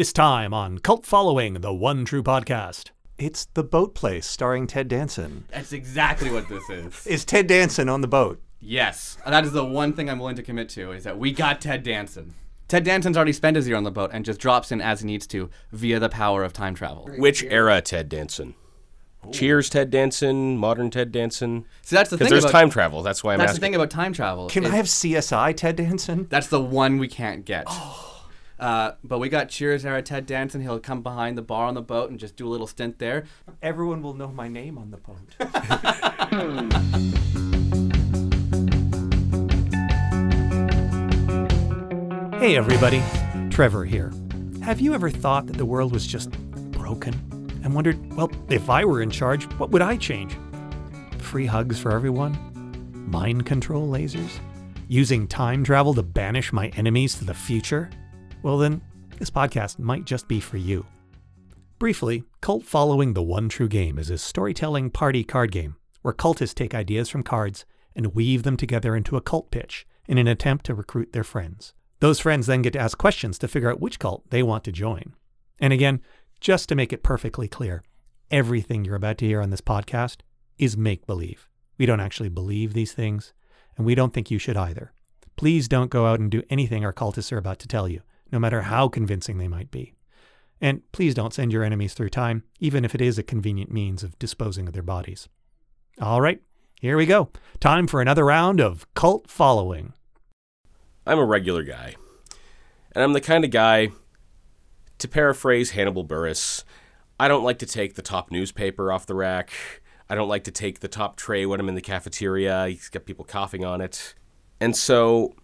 This time on Cult Following, the One True Podcast. It's The Boat Place starring Ted Danson. That's exactly what this is. Is Ted Danson on the boat? yes, that is the one thing I'm willing to commit to is that we got Ted Danson. Ted Danson's already spent his year on the boat and just drops in as he needs to via the power of time travel. Which era Ted Danson? Cheers, Ted Danson, modern Ted Danson. So that's the Because thing there's about time travel. That's why I'm that's the thing about time travel. Can is I have CSI Ted Danson? That's the one we can't get. Oh. Uh, but we got Cheers era Ted Danson. He'll come behind the bar on the boat and just do a little stint there. Everyone will know my name on the boat. Hey, everybody. Trevor here. Have you ever thought that the world was just broken and wondered, well, if I were in charge, what would I change? Free hugs for everyone? Mind control lasers? Using time travel to banish my enemies to the future? Well, then, this podcast might just be for you. Briefly, Cult Following the One True Game is a storytelling party card game where cultists take ideas from cards and weave them together into a cult pitch in an attempt to recruit their friends. Those friends then get to ask questions to figure out which cult they want to join. And again, just to make it perfectly clear, everything you're about to hear on this podcast is make believe. We don't actually believe these things, and we don't think you should either. Please don't go out and do anything our cultists are about to tell you, no matter how convincing they might be. And please don't send your enemies through time, even if it is a convenient means of disposing of their bodies. All right, here we go. Time for another round of cult following. I'm a regular guy. And I'm the kind of guy, to paraphrase Hannibal Buress, I don't like to take the top newspaper off the rack. I don't like to take the top tray when I'm in the cafeteria. He's got people coughing on it. And so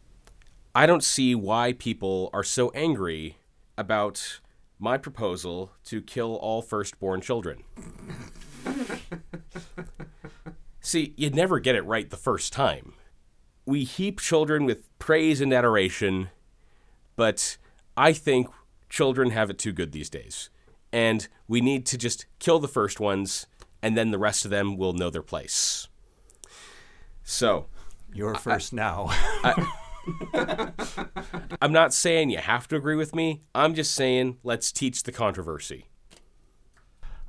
I don't see why people are so angry about my proposal to kill all firstborn children. See, you'd never get it right the first time we heap children with praise and adoration, but I think children have it too good these days. And we need to just kill the first ones, and then the rest of them will know their place. So, You're first now. I'm not saying you have to agree with me. I'm just saying let's teach the controversy.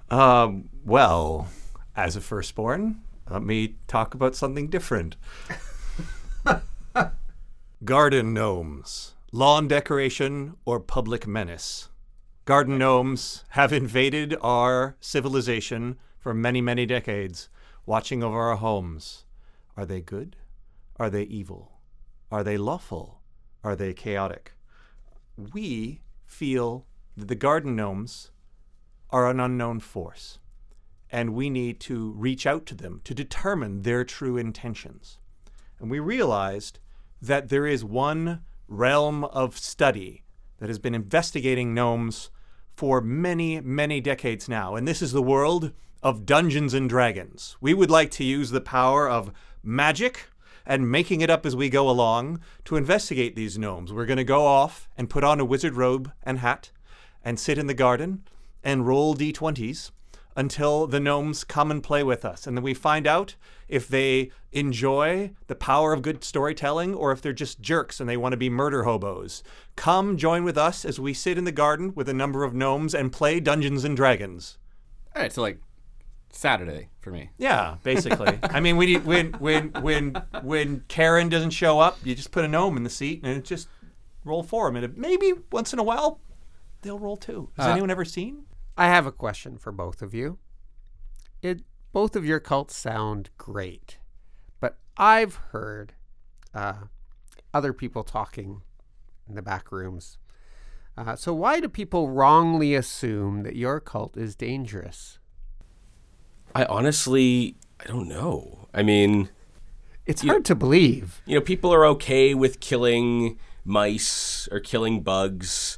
um, well, as a firstborn, let me talk about something different. Garden gnomes, lawn decoration, or public menace. Garden gnomes have invaded our civilization for many, many decades, watching over our homes. Are they good? Are they evil? Are they lawful? Are they chaotic? We feel that the garden gnomes are an unknown force, and we need to reach out to them to determine their true intentions. And we realized that there is one realm of study that has been investigating gnomes for many, many decades now, and this is the world of Dungeons and Dragons. We would like to use the power of magic and making it up as we go along to investigate these gnomes. We're going to go off and put on a wizard robe and hat and sit in the garden and roll d20s until the gnomes come and play with us. And then we find out if they enjoy the power of good storytelling or if they're just jerks and they want to be murder hobos. Come join with us as we sit in the garden with a number of gnomes and play Dungeons and Dragons. All right, so like Saturday for me. Yeah, basically. I mean, when, you, when when when when Karen doesn't show up, you just put a gnome in the seat and it just roll for him. And maybe once in a while, they'll roll too. Has Uh, anyone ever seen? I have a question for both of you. It both of your cults sound great, but I've heard uh, other people talking in the back rooms. Uh, so why do people wrongly assume that your cult is dangerous? I honestly, I don't know. I mean, It's You- hard to believe. you know, people are okay with killing mice or killing bugs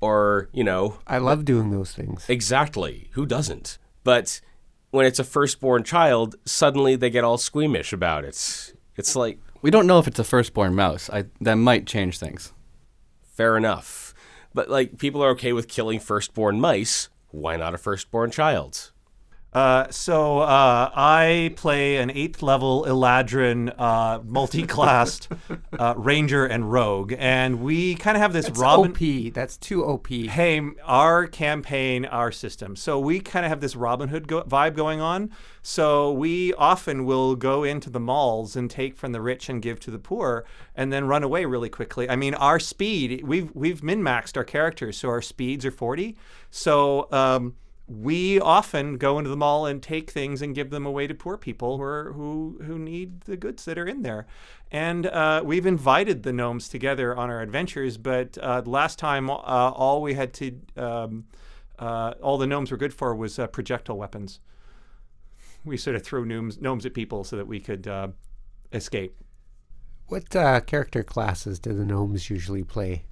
or, you know, I love doing those things. exactly. Who doesn't? But when it's a firstborn child, suddenly they get all squeamish about it. It's like, We don't know if it's a firstborn mouse. I that might change things. fair enough. But like, people are okay with killing firstborn mice. Why not a firstborn child? Uh, so uh, I play an eighth level Eladrin uh, multi-classed uh, ranger and rogue, and we kind of have this It's Robin. OP. That's too OP. Hey, our campaign, our system. So we kind of have this Robin Hood go- vibe going on. So we often will go into the malls and take from the rich and give to the poor, and then run away really quickly. I mean, our speed we've we've min maxed our characters, so our speeds are forty. So. Um, we often go into the mall and take things and give them away to poor people who are, who who need the goods that are in there. And uh, we've invited the gnomes together on our adventures, but uh, last time uh, all we had to um, uh, all the gnomes were good for was uh, projectile weapons. We sort of threw gnomes gnomes at people so that we could uh, escape. What uh, character classes do the gnomes usually play?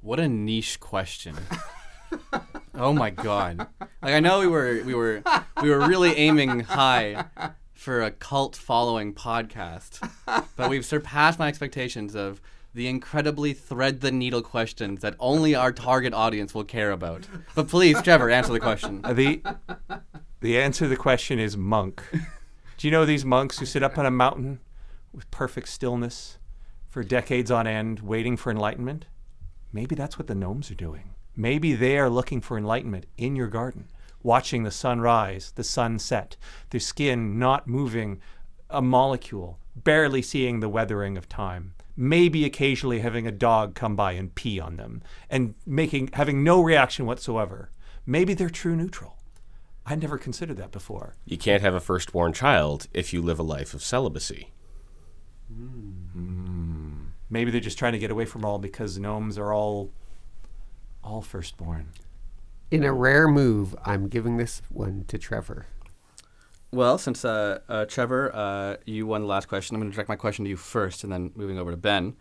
What a niche question. oh my god. Like I know we were we were we were really aiming high for a cult following podcast, but we've surpassed my expectations of the incredibly thread the needle questions that only our target audience will care about. But please, Trevor, answer the question. Uh, the the answer to the question is monk. Do you know these monks who sit up on a mountain with perfect stillness for decades on end, waiting for enlightenment? Maybe that's what the gnomes are doing. Maybe they are looking for enlightenment in your garden, watching the sun rise, the sun set, their skin not moving a molecule, barely seeing the weathering of time. Maybe occasionally having a dog come by and pee on them and making having no reaction whatsoever. Maybe they're true neutral. I never considered that before. You can't have a firstborn child if you live a life of celibacy. Hmm. Maybe they're just trying to get away from all because gnomes are all all firstborn. In a rare move, I'm giving this one to Trevor. Well, since uh, uh, Trevor, uh, you won the last question, I'm going to direct my question to you first, and then moving over to Ben.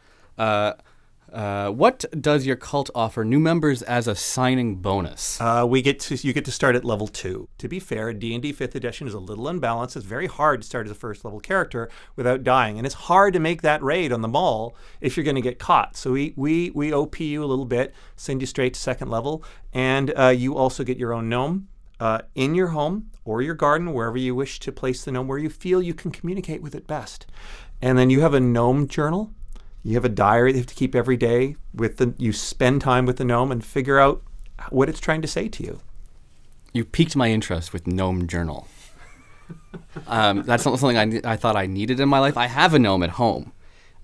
Uh, what does your cult offer new members as a signing bonus? Uh, we get to you get to start at level two. To be fair, D and D Fifth Edition is a little unbalanced. It's very hard to start as a first level character without dying, and it's hard to make that raid on the mall if you're going to get caught. So we we we op you a little bit, send you straight to second level, and uh, you also get your own gnome. Uh, in your home or your garden, wherever you wish to place the gnome, where you feel you can communicate with it best. And then you have a gnome journal. You have a diary that you have to keep every day with the you spend time with the gnome and figure out what it's trying to say to you. You piqued my interest with Gnome Journal. um, that's not something I, I thought I needed in my life. I have a gnome at home,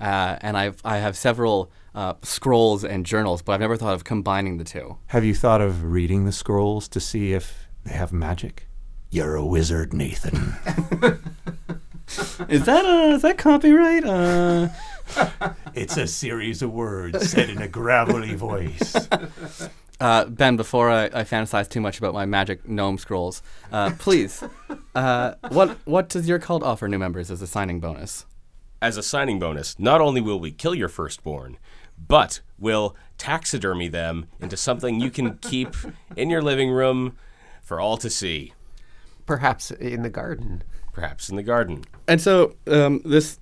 uh, and I've I have several uh, scrolls and journals, but I've never thought of combining the two. Have you thought of reading the scrolls to see if they have magic? You're a wizard, Nathan. Is that uh, is that copyright? Uh, it's a series of words said in a gravelly voice. uh, ben, before I, I fantasize too much about my magic gnome scrolls, uh, please, uh, what what does your cult offer new members as a signing bonus? As a signing bonus, not only will we kill your firstborn, but we'll taxidermy them into something you can keep in your living room for all to see, Perhaps in the garden. perhaps in the garden. And so, um, this,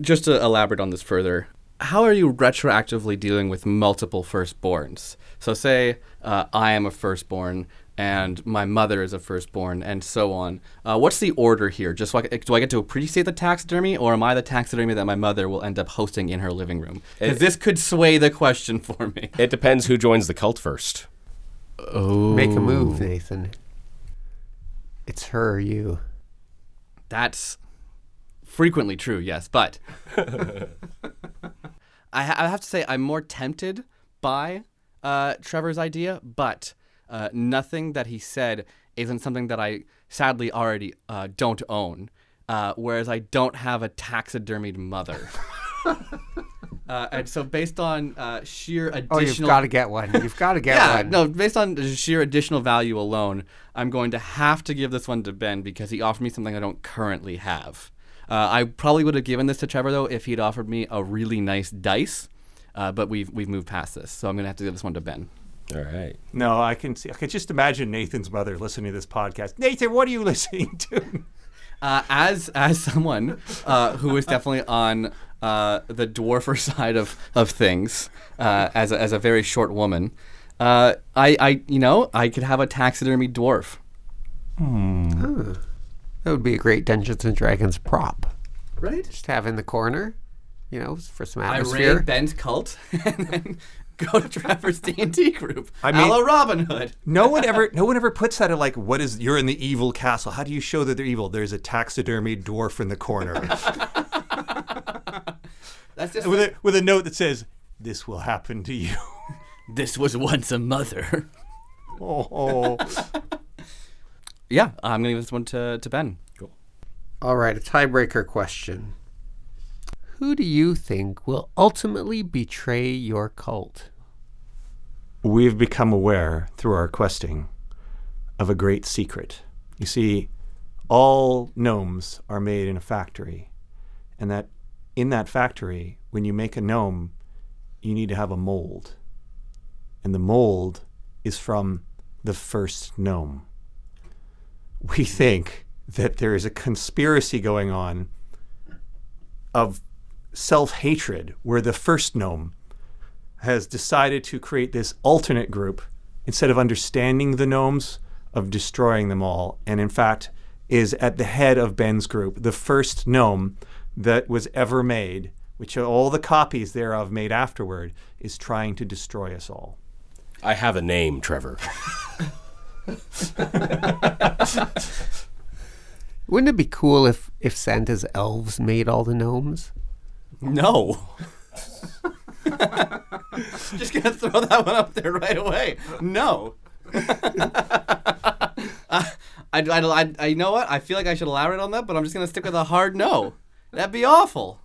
just to elaborate on this further, how are you retroactively dealing with multiple firstborns? So, say uh, I am a firstborn and my mother is a firstborn, and so on. Uh, what's the order here? Just so I, do I get to appreciate the taxidermy, or am I the taxidermy that my mother will end up hosting in her living room? Because this could sway the question for me. It depends who joins the cult first. Oh, Make a move, Nathan. It's her or you. That's frequently true, yes, but I, ha- I have to say I'm more tempted by uh, Trevor's idea, but uh, nothing that he said isn't something that I sadly already uh, don't own. Uh, whereas I don't have a taxidermied mother. uh, and so, based on uh, sheer additional, Oh, you've got to get one. You've got to get yeah, one. no, based on sheer additional value alone, I'm going to have to give this one to Ben because he offered me something I don't currently have. Uh, I probably would have given this to Trevor though if he'd offered me a really nice dice, uh, but we've we've moved past this, so I'm gonna have to give this one to Ben. All right. no, I can see. I can just imagine Nathan's mother listening to this podcast. Nathan, what are you listening to? Uh, as as someone uh, who is definitely on uh, the dwarfer side of of things, uh, as a, as a very short woman, uh, I I you know I could have a taxidermy dwarf. That would be a great Dungeons and Dragons prop. Right? Just have in the corner, you know, for some atmosphere. I raid Ben's cult and then go to Trevor's D and D group. I I mean- mean, Hello, Robin Hood. No one ever, no one ever puts that at like, what is? You're in the evil castle. How do you show that they're evil? There's a taxidermy dwarf in the corner That's just with a with a note that says, "This will happen to you." this was once a mother. oh, Yeah, I'm gonna give this one to, to Ben. Cool. All right, a tiebreaker question. Who do you think will ultimately betray your cult? we've become aware through our questing of a great secret. You see, all gnomes are made in a factory, and that in that factory, when you make a gnome, you need to have a mold. And the mold is from the first gnome. We think that there is a conspiracy going on of self hatred where the first gnome has decided to create this alternate group instead of understanding the gnomes of destroying them all and in fact is at the head of ben's group the first gnome that was ever made which all the copies thereof made afterward is trying to destroy us all I have a name, Trevor. Wouldn't it be cool if, if Santa's elves made all the gnomes? No. Just gonna throw that one up there right away. No. I, I, I, you know what? I feel like I should elaborate on that, but I'm just gonna stick with a hard no. That'd be awful.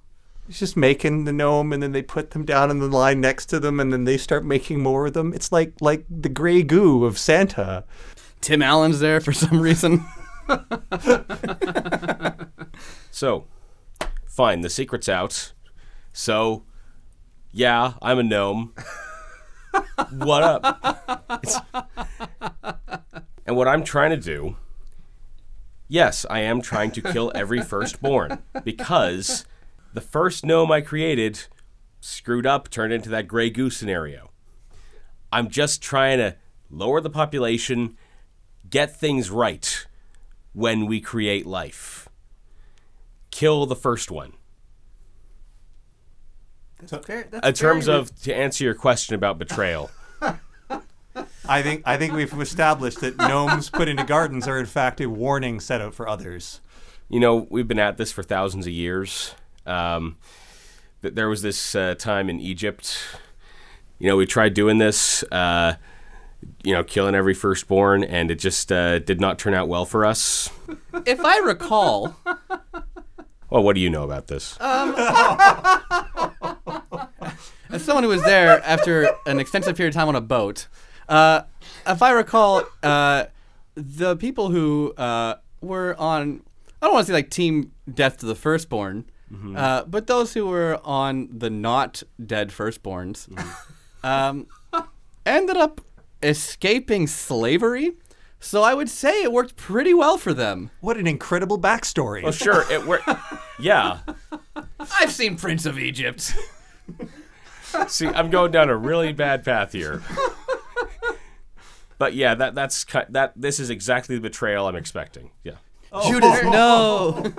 It's just making the gnome and then they put them down in the line next to them and then they start making more of them it's like like the gray goo of santa Tim Allen's there for some reason. So, fine, the secret's out. So, yeah, I'm a gnome. what up? It's- and what I'm trying to do, yes, I am trying to kill every firstborn because the first gnome I created screwed up, turned into that gray goose scenario. I'm just trying to lower the population, get things right when we create life kill the first one. In terms of to answer your question about betrayal, I think I think we've established that gnomes put into gardens are in fact a warning set out for others. you know, we've been at this for thousands of years. Um, th- there was this uh, time in Egypt. You know, we tried doing this. Uh, you know, killing every firstborn, and it just uh, did not turn out well for us. if I recall, Well, what do you know about this? as someone who was there after an extensive period of time on a boat, uh, if I recall, uh, the people who uh, were on, I don't want to say like team death to the firstborn, uh, but those who were on the not dead firstborns um, ended up escaping slavery. So I would say it worked pretty well for them. What an incredible backstory. well, sure, it worked. Yeah. I've seen Prince of Egypt. See, I'm going down a really bad path here. But yeah, that that's that. This is exactly the betrayal I'm expecting. Yeah. Judas, no.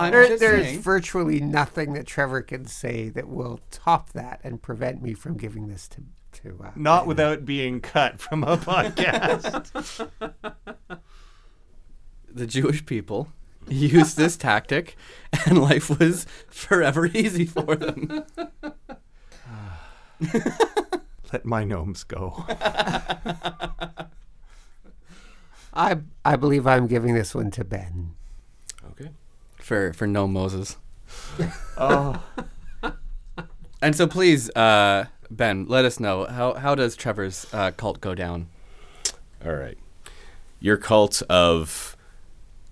I'm There, just there's saying. virtually nothing that Trevor can say that will top that and prevent me from giving this to to. Uh, Not without being cut from a podcast. the Jewish people used this tactic, and life was forever easy for them. Let my gnomes go. I I believe I'm giving this one to Ben. Okay. For for no Moses. Oh, And so please, uh, Ben, let us know how how does Trevor's uh, cult go down? All right. Your cult of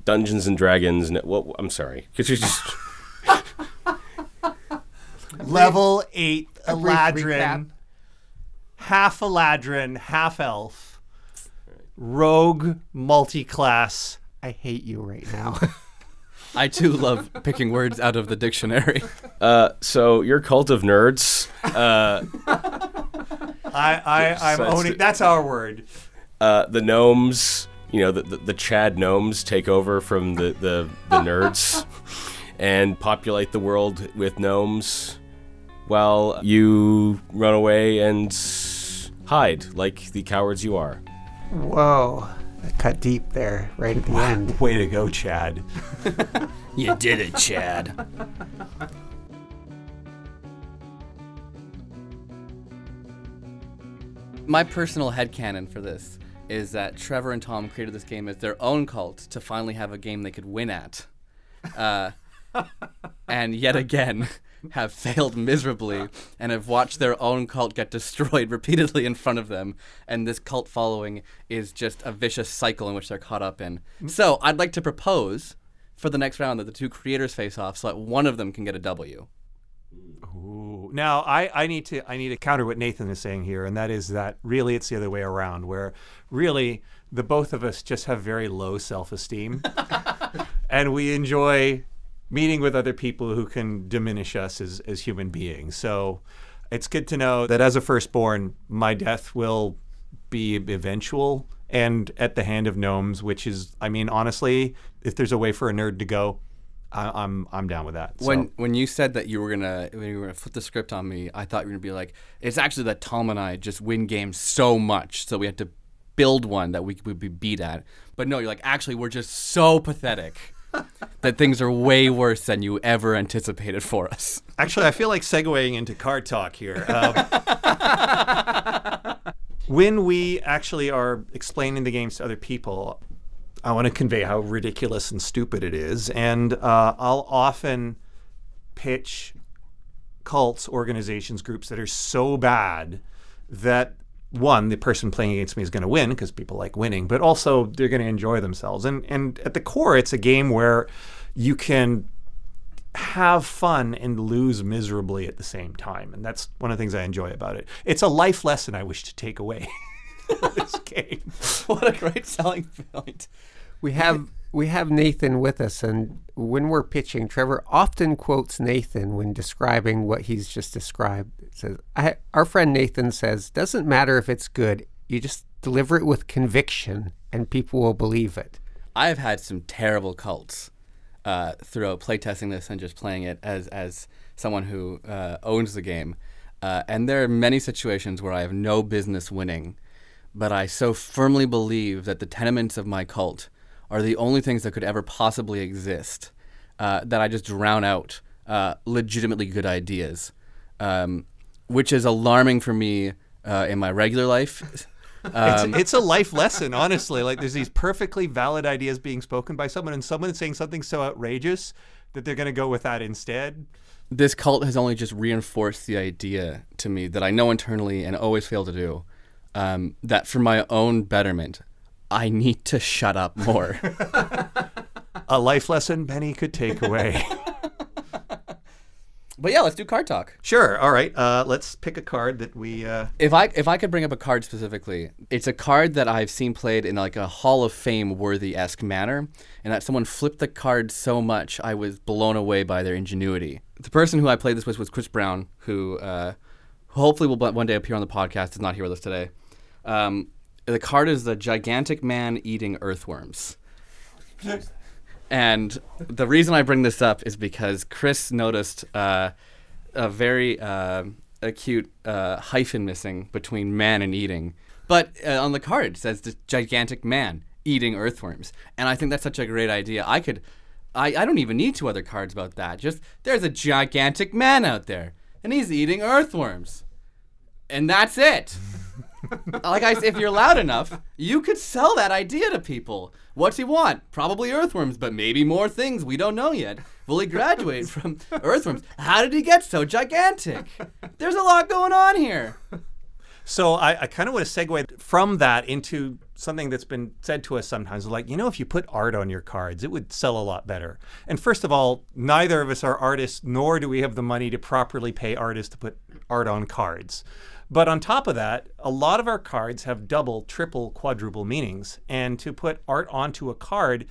Dungeons and Dragons. n- Well, I'm sorry. Could you're just? level eight A brief recap. Eladrin, half Eladrin, half elf, rogue multi-class. I hate you right now. I too love picking words out of the dictionary. Uh, so your cult of nerds. Uh, I, I, I'm So it's- owning. That's our word. uh, the gnomes you know, the, the, the Chad gnomes take over from the, the, the nerds and populate the world with gnomes while you run away and hide like the cowards you are. Whoa. That cut deep there, right at the end. Way to go, Chad. You did it, Chad. My personal headcanon for this is that Trevor and Tom created this game as their own cult to finally have a game they could win at. Uh, and yet again, have failed miserably and have watched their own cult get destroyed repeatedly in front of them. And this cult following is just a vicious cycle in which they're caught up in. Mm. So I'd like to propose for the next round that the two creators face off so that one of them can get a W. Ooh. Now I, I need to I need to counter what Nathan is saying here, and that is that really it's the other way around, where really the both of us just have very low self esteem, and we enjoy meeting with other people who can diminish us as, as human beings. So it's good to know that as a firstborn, my death will be eventual and at the hand of gnomes, which is, I mean, honestly, if there's a way for a nerd to go, I, I'm I'm down with that. So- When when you said that you were gonna when you were gonna flip the script on me, I thought you were gonna be like, it's actually that Tom and I just win games so much, so we had to build one that we would be beat at. But no, you're like, actually, we're just so pathetic that things are way worse than you ever anticipated for us. Actually, I feel like segueing into card talk here. Um, when we actually are explaining the games to other people, I want to convey how ridiculous and stupid it is. And uh, I'll often pitch cults, organizations, groups that are so bad that one, the person playing against me is going to win because people like winning, but also they're going to enjoy themselves. And and at the core, it's a game where you can have fun and lose miserably at the same time. And that's one of the things I enjoy about it. It's a life lesson I wish to take away this game. what a great selling point. We have we have Nathan with us, and when we're pitching, Trevor often quotes Nathan when describing what he's just described. It says, "Our friend Nathan says, doesn't matter if it's good, you just deliver it with conviction, and people will believe it." I've had some terrible cults uh, throughout playtesting this and just playing it as as someone who uh, owns the game. Uh, and there are many situations where I have no business winning, but I so firmly believe that the tenements of my cult are the only things that could ever possibly exist uh, that I just drown out uh, legitimately good ideas, um, which is alarming for me uh, in my regular life. Um, it's, it's a life lesson, honestly. Like there's these perfectly valid ideas being spoken by someone, and someone is saying something so outrageous that they're going to go with that instead. this cult has only just reinforced the idea to me that I know internally and always fail to do um, that for my own betterment, I need to shut up more. A life lesson Benny could take away. but yeah, let's do card talk. sure. All right. Uh, let's pick a card that we. Uh, If I if I could bring up a card specifically, it's a card that I've seen played in like a Hall of Fame worthy esque manner, and that someone flipped the card so much I was blown away by their ingenuity. The person who I played this with was Chris Brown, who uh, hopefully will one day appear on the podcast. Is not here with us today. Um, the card is the gigantic man eating earthworms. And the reason I bring this up is because Chris noticed uh, a very uh, acute uh, hyphen missing between man and eating. But uh, on the card it says this gigantic man eating earthworms. And I think that's such a great idea. I could, I, I don't even need two other cards about that. Just there's a gigantic man out there and he's eating earthworms. And that's it. Like I, if you're loud enough, you could sell that idea to people. What's he want? Probably earthworms, but maybe more things we don't know yet. Will he graduate from earthworms? How did he get so gigantic? There's a lot going on here. So I, I kind of want to segue from that into something that's been said to us sometimes, like you know, if you put art on your cards, it would sell a lot better. And first of all, neither of us are artists, nor do we have the money to properly pay artists to put art on cards. But on top of that, a lot of our cards have double, triple, quadruple meanings, and to put art onto a card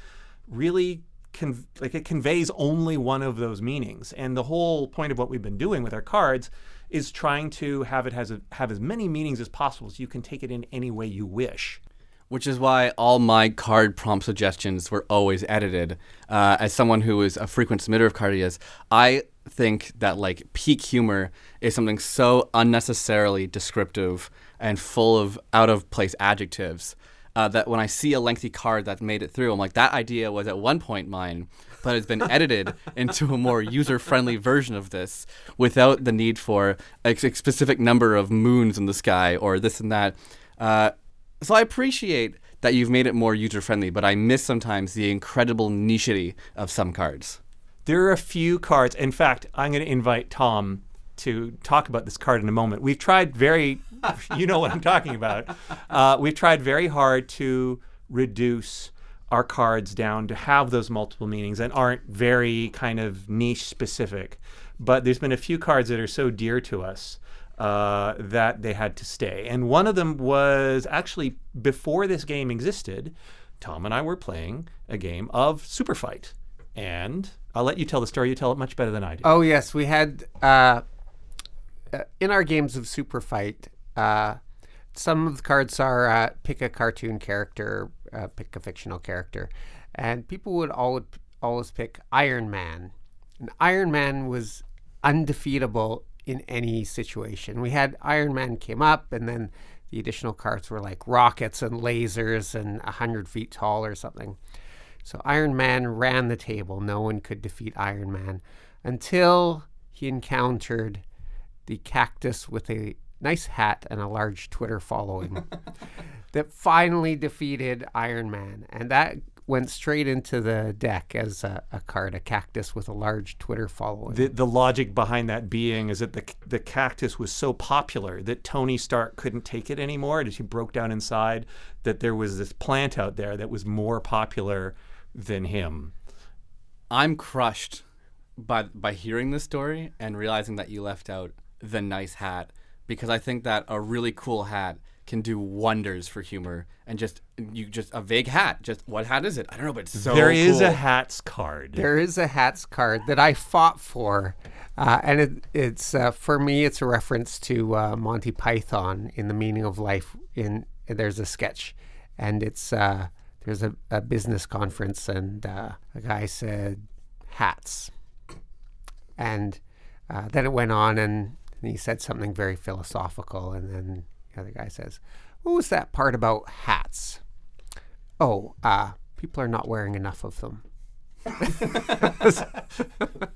really con- like it conveys only one of those meanings. And the whole point of what we've been doing with our cards is trying to have it has a, have as many meanings as possible so you can take it in any way you wish. which is why all my card prompt suggestions were always edited. Uh, as someone who is a frequent submitter of card ideas, I think that like peak humor is something so unnecessarily descriptive and full of out of place adjectives uh, that when I see a lengthy card that made it through, I'm like, that idea was at one point mine, but it's been edited into a more user friendly version of this without the need for a specific number of moons in the sky or this and that. Uh, so I appreciate that you've made it more user friendly, but I miss sometimes the incredible nichety of some cards. There are a few cards. In fact, I'm going to invite Tom to talk about this card in a moment. We've tried very, you know what I'm talking about. Uh, we've tried very hard to reduce our cards down to have those multiple meanings and aren't very kind of niche specific. But there's been a few cards that are so dear to us uh, that they had to stay. And one of them was actually before this game existed, Tom and I were playing a game of Super Fight. And I'll let you tell the story. You tell it much better than I do. Oh yes, we had uh, uh, in our games of Super Fight. Uh, some of the cards are uh, pick a cartoon character, uh, pick a fictional character, and people would always always pick Iron Man. And Iron Man was undefeatable in any situation. We had Iron Man came up, and then the additional cards were like rockets and lasers and hundred feet tall or something. So Iron Man ran the table. No one could defeat Iron Man until he encountered the cactus with a nice hat and a large Twitter following that finally defeated Iron Man. And that went straight into the deck as a, a card, a cactus with a large Twitter following. The, the logic behind that being is that the, the cactus was so popular that Tony Stark couldn't take it anymore. He broke down inside, that there was this plant out there that was more popular than him. I'm crushed by by hearing this story and realizing that you left out the nice hat because I think that a really cool hat can do wonders for humor and just you just a vague hat. Just what hat is it? I don't know, but it's so there is cool. a hats card. There is a hats card that I fought for, uh, and it, it's uh, for me. It's a reference to uh, Monty Python in the meaning of life. In there's a sketch, and it's uh, there's a, a business conference, and uh, a guy said hats, and uh, then it went on, and he said something very philosophical, and then the other guy says, "What was that part about hats?" Oh, uh, people are not wearing enough of them.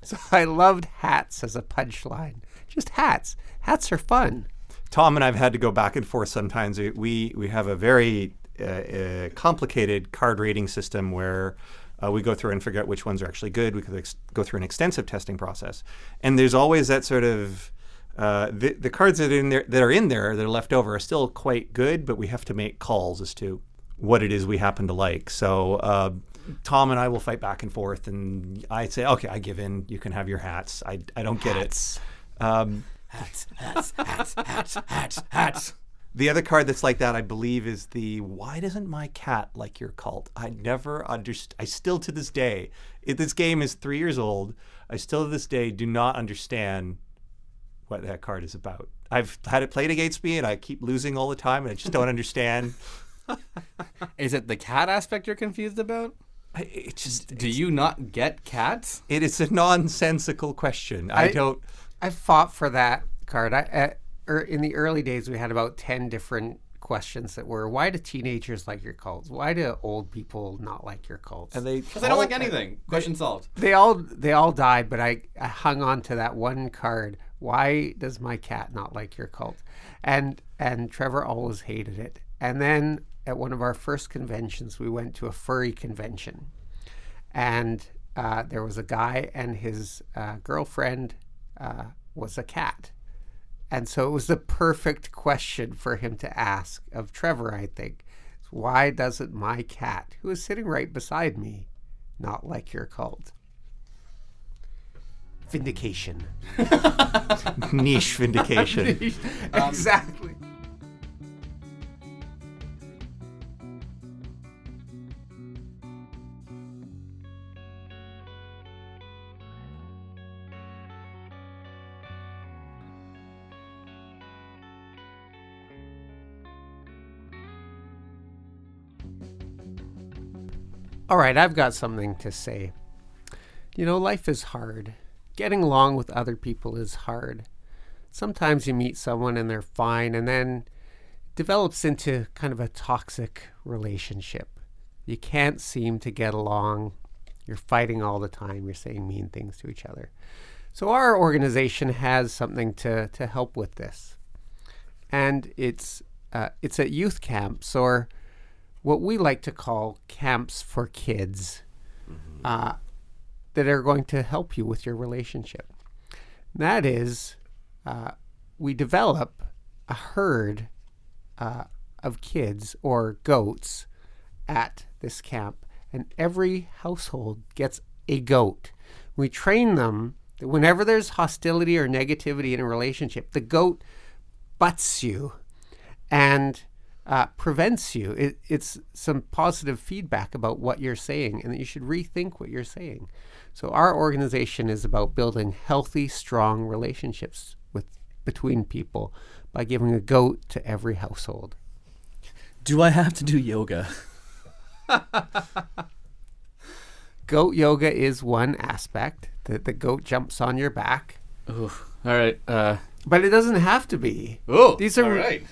so I loved hats as a punchline. Just hats. Hats are fun. Tom and I've had to go back and forth sometimes. We we have a very uh, complicated card rating system where uh, we go through and figure out which ones are actually good. We could ex- go through an extensive testing process, and there's always that sort of uh, the the cards that are in there that are in there that are left over are still quite good, but we have to make calls as to what it is we happen to like. So. Uh, Tom and I will fight back and forth, and I say, "Okay, I give in. You can have your hats. I, I don't get it." Um, hats, hats, hats, hats, hats, hats. The other card that's like that, I believe, is the "Why doesn't my cat like your cult?" I never underst I still to this day, if this game is three years old. I still to this day do not understand what that card is about. I've had it played against me, and I keep losing all the time, and I just don't understand. Is it the cat aspect you're confused about? It just Do you not get cats? it is a nonsensical question. I, I- don't. I fought for that card. I, er, in the early days, we had about 10 different questions that were why do teenagers like your cults? Why do old people not like your cults? And they Because I don't like anything. Question solved. they all they all died, but I, I hung on to that one card. Why does my cat not like your cult? And and Trevor always hated it. And then at one of our first conventions, we went to a furry convention, and uh, there was a guy and his uh, girlfriend uh, was a cat. And so it was the perfect question for him to ask of Trevor, I think. Why doesn't my cat, who is sitting right beside me, not like your cult? Vindication. niche vindication. exactly. All right, I've got something to say. You know, life is hard. Getting along with other people is hard. Sometimes you meet someone and they're fine, and then it develops into kind of a toxic relationship. You can't seem to get along. You're fighting all the time. You're saying mean things to each other. So, our organization has something to, to help with this. And it's, uh, it's at youth camps or what we like to call camps for kids uh, that are going to help you with your relationship. That is, uh, we develop a herd uh, of kids or goats at this camp, and every household gets a goat. We train them that whenever there's hostility or negativity in a relationship, the goat butts you and uh, prevents you. It, it's some positive feedback about what you're saying, and that you should rethink what you're saying. So our organization is about building healthy, strong relationships with between people by giving a goat to every household. Do I have to do yoga? Goat yoga is one aspect that the goat jumps on your back, Ooh. All right. Uh, but it doesn't have to be. oh, These are- all right.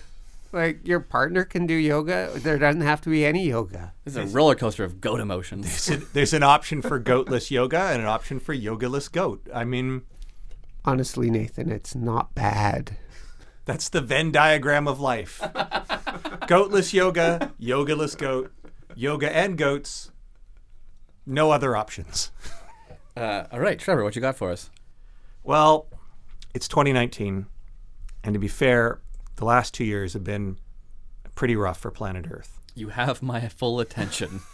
Like your partner can do yoga. There doesn't have to be any yoga. This is a roller coaster of goat emotions. So There's an option for goatless yoga and an option for yogaless goat. I mean, Honestly, Nathan, it's not bad. that's the Venn diagram of life. Goatless yoga, yogaless goat, yoga and goats, no other options. Uh, all right, Trevor, what you got for us? Well, it's 2019, and to be fair, the last two years have been pretty rough for planet Earth. You have my full attention.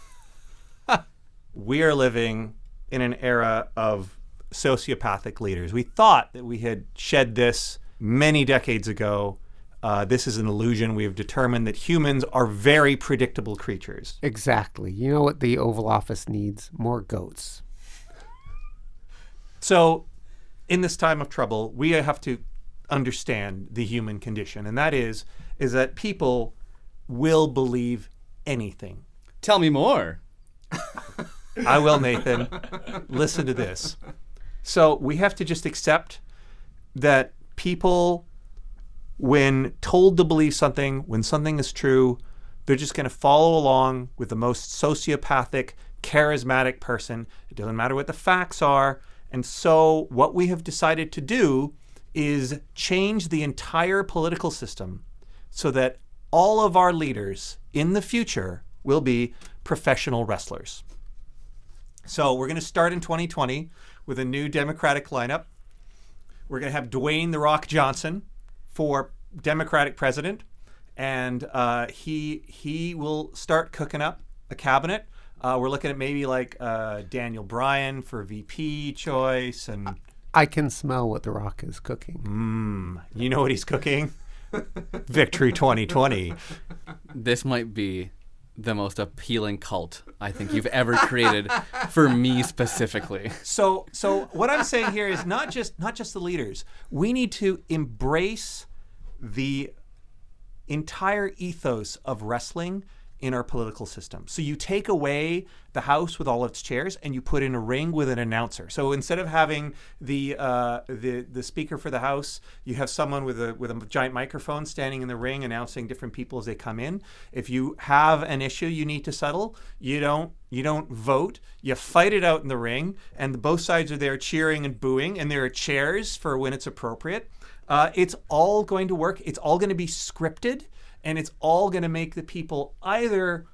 We are living in an era of sociopathic leaders. We thought that we had shed this many decades ago. Uh, this is an illusion. We have determined that humans are very predictable creatures. Exactly. You know what the Oval Office needs? More goats. So, in this time of trouble, we have to understand the human condition, and that is is that people will believe anything. Tell me more. I will, Nathan. Listen to this. So we have to just accept that people, when told to believe something, when something is true, they're just going to follow along with the most sociopathic, charismatic person. It doesn't matter what the facts are. And so, what we have decided to do is change the entire political system so that all of our leaders in the future will be professional wrestlers. So we're going to start in 2020 with a new Democratic lineup. We're going to have Dwayne the Rock Johnson for Democratic president, and uh, he he will start cooking up a cabinet. Uh, we're looking at maybe like uh, Daniel Bryan for VP choice, and I can smell what The Rock is cooking. mm, you know what he's cooking? Victory 2020. This might be the most appealing cult I think you've ever created for me specifically. So so what I'm saying here is not just not just the leaders. We need to embrace the entire ethos of wrestling in our political system. So you take away the house with all its chairs and you put in a ring with an announcer. So instead of having the uh, the the speaker for the house, you have someone with a with a giant microphone standing in the ring announcing different people as they come in. If you have an issue you need to settle, you don't you don't vote. You fight it out in the ring, and both sides are there cheering and booing, and there are chairs for when it's appropriate. Uh, it's all going to work. It's all going to be scripted, and it's all going to make the people either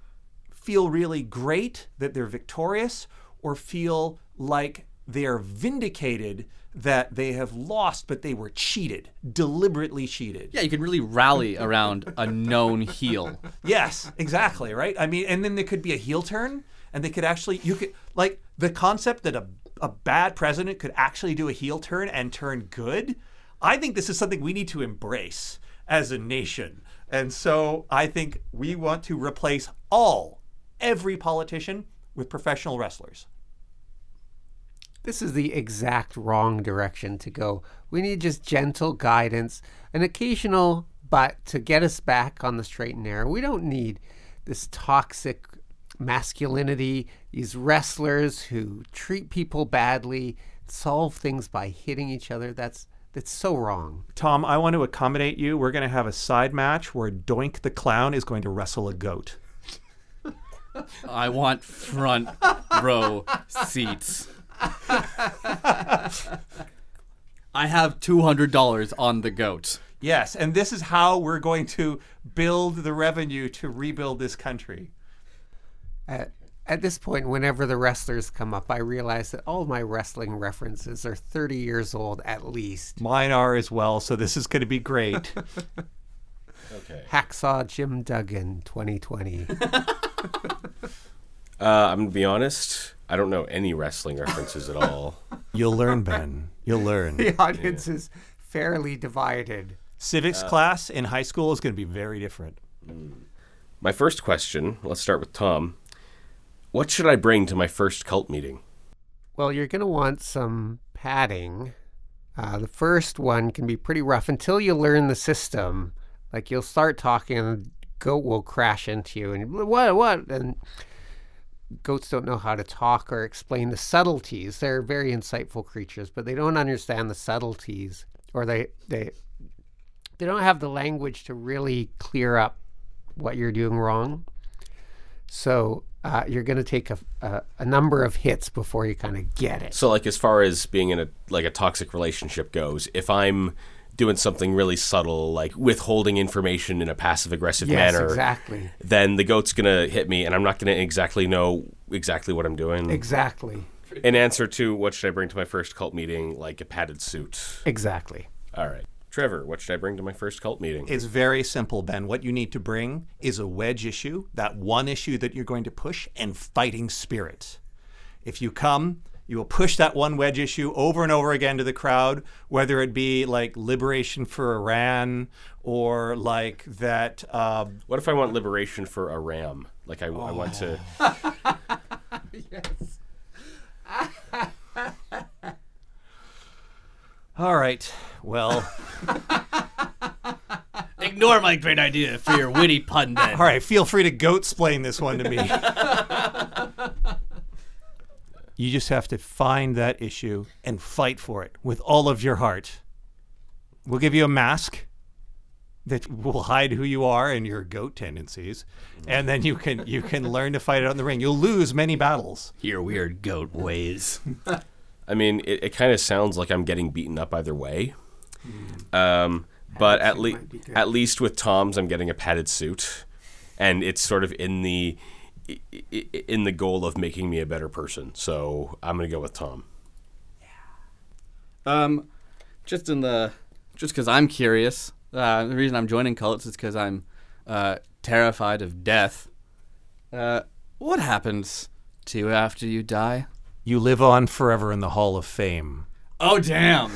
feel really great that they're victorious or feel like they're vindicated that they have lost, but they were cheated, deliberately cheated. Yeah, you can really rally around a known heel. Yes, exactly, right? I mean, and then there could be a heel turn, and they could actually, you could, like, the concept that a, a bad president could actually do a heel turn and turn good. I think this is something we need to embrace as a nation. And so I think we want to replace all, every politician with professional wrestlers. This is the exact wrong direction to go. We need just gentle guidance, an occasional butt to get us back on the straight and narrow. We don't need this toxic masculinity, these wrestlers who treat people badly, solve things by hitting each other. That's that's so wrong. Tom, I want to accommodate you. We're going to have a side match where Doink the Clown is going to wrestle a goat. I want front row seats. I have two hundred dollars on the goat. Yes, and this is how we're going to build the revenue to rebuild this country. At, at this point, whenever the wrestlers come up, I realize that all my wrestling references are 30 years old at least. Mine are as well, so this is going to be great. Okay. Hacksaw Jim Duggan 2020. Uh, I'm gonna be honest. I don't know any wrestling references at all. You'll learn, Ben. You'll learn. the audience is fairly divided. Civics class in high school is going to be very different. My first question. Let's start with Tom. What should I bring to my first cult meeting? Well, you're going to want some padding. Uh, the first one can be pretty rough until you learn the system. Like you'll start talking, and the goat will crash into you, and what, what, and goats don't know how to talk or explain the subtleties. They're very insightful creatures, but they don't understand the subtleties, or they they they don't have the language to really clear up what you're doing wrong. So uh, you're going to take a, a, a number of hits before you kind of get it. So, like, as far as being in a like a toxic relationship goes, if I'm doing something really subtle, like withholding information in a passive aggressive Yes, manner, exactly, then the goat's gonna hit me, and I'm not gonna exactly know exactly what I'm doing. exactly, In answer to what should I bring to my first cult meeting, like a padded suit. exactly. All right, Trevor, what should I bring to my first cult meeting? It's very simple, Ben. What you need to bring is a wedge issue, that one issue that you're going to push, and fighting spirit. If you come, you will push that one wedge issue over and over again to the crowd, whether it be like liberation for Iran or like that. Uh, What if I want liberation for a ram? Like I, I want to. Yes. All right, well, Ignore my great idea for your witty pun then. all right. Feel free to goat splain this one to me. you just have to find that issue and fight for it with all of your heart. We'll give you a mask that will hide who you are and your goat tendencies, and then you can you can learn to fight it on the ring. You'll lose many battles. Your weird goat ways. I mean, it, it kind of sounds like I'm getting beaten up either way. Um, but at least might be good. at least with Tom's, I'm getting a padded suit, and it's sort of in the i- i- in the goal of making me a better person. So I'm gonna go with Tom. Yeah. Um, just in the, just because I'm curious. Uh, the reason I'm joining cults is because I'm uh, terrified of death. Uh, what happens to you after you die? You live on forever in the Hall of Fame. Oh damn!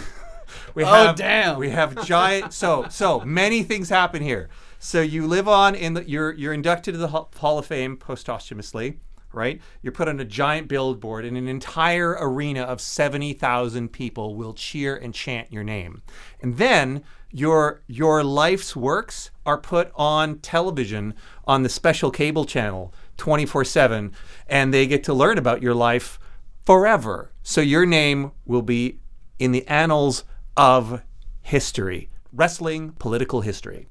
We Oh, damn. We have giant. So so many things happen here. So you live on in the. You're you're inducted to the Hall Hall of Fame posthumously, right? You're put on a giant billboard, and an entire arena of seventy thousand people will cheer and chant your name, and then your your life's works are put on television on the special cable channel 24/7 and they get to learn about your life forever. So your name will be in the annals of history, wrestling, political history.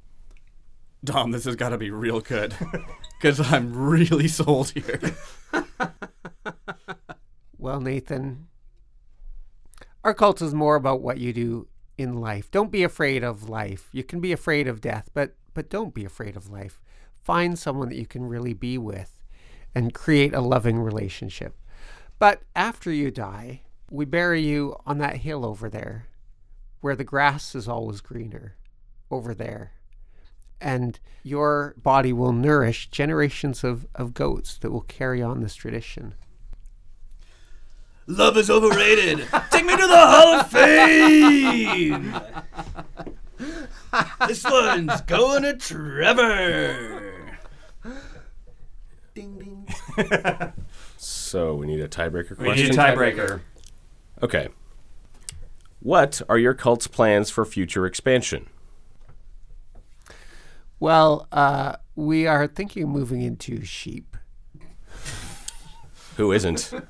Dom, this has got to be real good, because I'm really sold here. Well, Nathan, our cult is more about what you do in life. Don't be afraid of life. You can be afraid of death, but but don't be afraid of life. Find someone that you can really be with and create a loving relationship. But after you die, we bury you on that hill over there where the grass is always greener over there. And your body will nourish generations of, of goats that will carry on this tradition. Love is overrated. Take me to the Hall of Fame. this one's going to Trevor. Ding ding. So we need a tiebreaker We question. need a tiebreaker. Okay. What are your cult's plans for future expansion? Well, uh, we are thinking of moving into sheep. Who isn't?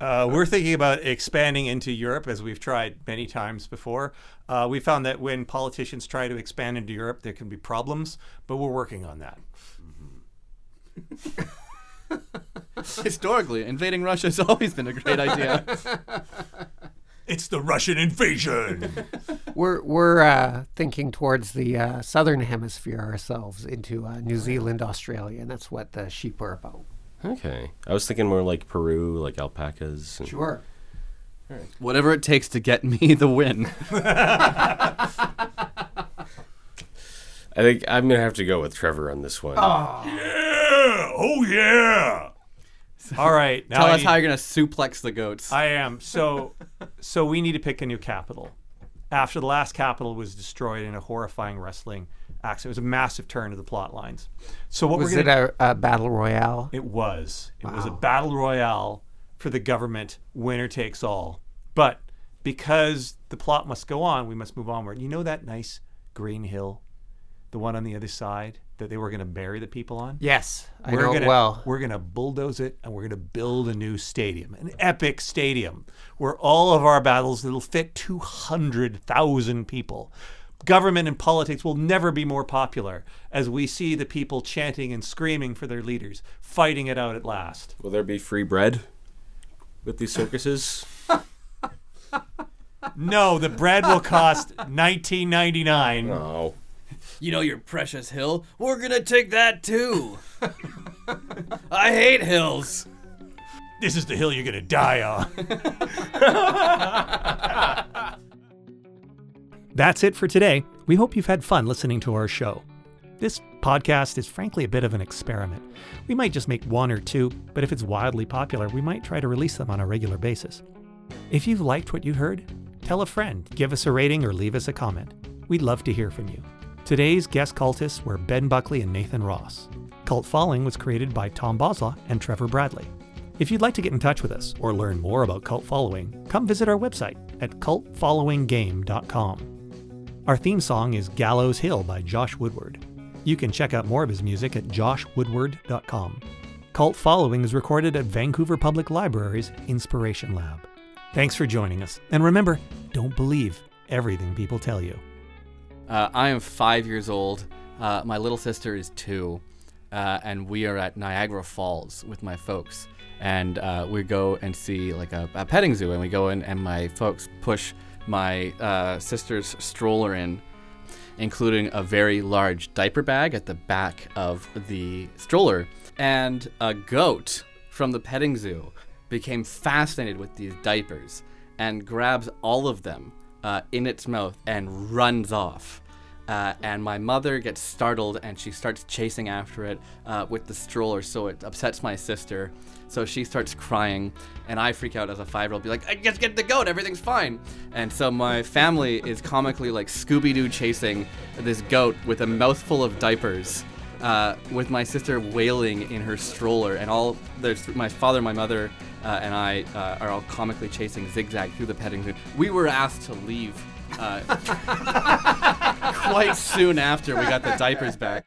Uh, we're thinking about expanding into Europe as we've tried many times before. Uh, we found that when politicians try to expand into Europe, there can be problems, but we're working on that. Historically, invading Russia has always been a great idea. It's the Russian invasion. We're we're uh, thinking towards the uh, southern hemisphere ourselves into uh, New Zealand, Australia, and that's what the sheep are about. Okay. I was thinking more like Peru, like alpacas. And Sure. Whatever it takes to get me the win. I think I'm gonna have to go with Trevor on this one. yeah! Oh yeah! All right, now Tell I us need- how you're gonna suplex the goats. I am. So so we need to pick a new capital. After the last capital was destroyed in a horrifying wrestling accident. It was a massive turn of the plot lines. So what Was we're it gonna a, a battle royale? It was. It was a battle royale for the government, winner takes all. But because the plot must go on, we must move onward. You know that nice green hill, the one on the other side that they were going to bury the people on? Yes, I we're know gonna well. we're gonna bulldoze it and we're gonna build a new stadium, an epic stadium where all of our battles that'll fit two hundred thousand people. Government and politics will never be more popular as we see the people chanting and screaming for their leaders, fighting it out at last. Will there be free bread with these circuses? No, the bread will cost nineteen ninety nine. No. You know your precious hill? We're gonna take that too. I hate hills. This is the hill you're gonna die on. That's it for today. We hope you've had fun listening to our show. This podcast is frankly a bit of an experiment. We might just make one or two, but if it's wildly popular, we might try to release them on a regular basis. If you've liked what you heard, tell a friend, give us a rating, or leave us a comment. We'd love to hear from you. Today's guest cultists were Ben Buckley and Nathan Ross. Cult Following was created by Tom Bosla and Trevor Bradley. If you'd like to get in touch with us or learn more about Cult Following, come visit our website at cultfollowinggame.com. Our theme song is Gallows Hill by Josh Woodward. You can check out more of his music at joshwoodward.com. Cult Following is recorded at Vancouver Public Library's Inspiration Lab. Thanks for joining us, and remember, don't believe everything people tell you. Uh, I am five years old. Uh, my little sister is two, uh, and we are at Niagara Falls with my folks. And uh, we go and see like a, a petting zoo, and we go in, and my folks push my uh, sister's stroller in, including a very large diaper bag at the back of the stroller, and a goat from the petting zoo became fascinated with these diapers and grabs all of them uh, in its mouth and runs off. Uh, and my mother gets startled and she starts chasing after it uh, with the stroller, so it upsets my sister. So she starts crying, and I freak out as a five year old, be like, I just get the goat, everything's fine. And so my family is comically like Scooby Doo chasing this goat with a mouthful of diapers uh, with my sister wailing in her stroller, and all there's my father, my mother, uh, and I uh, are all comically chasing zigzag through the petting zoo. We were asked to leave uh, quite soon after we got the diapers back.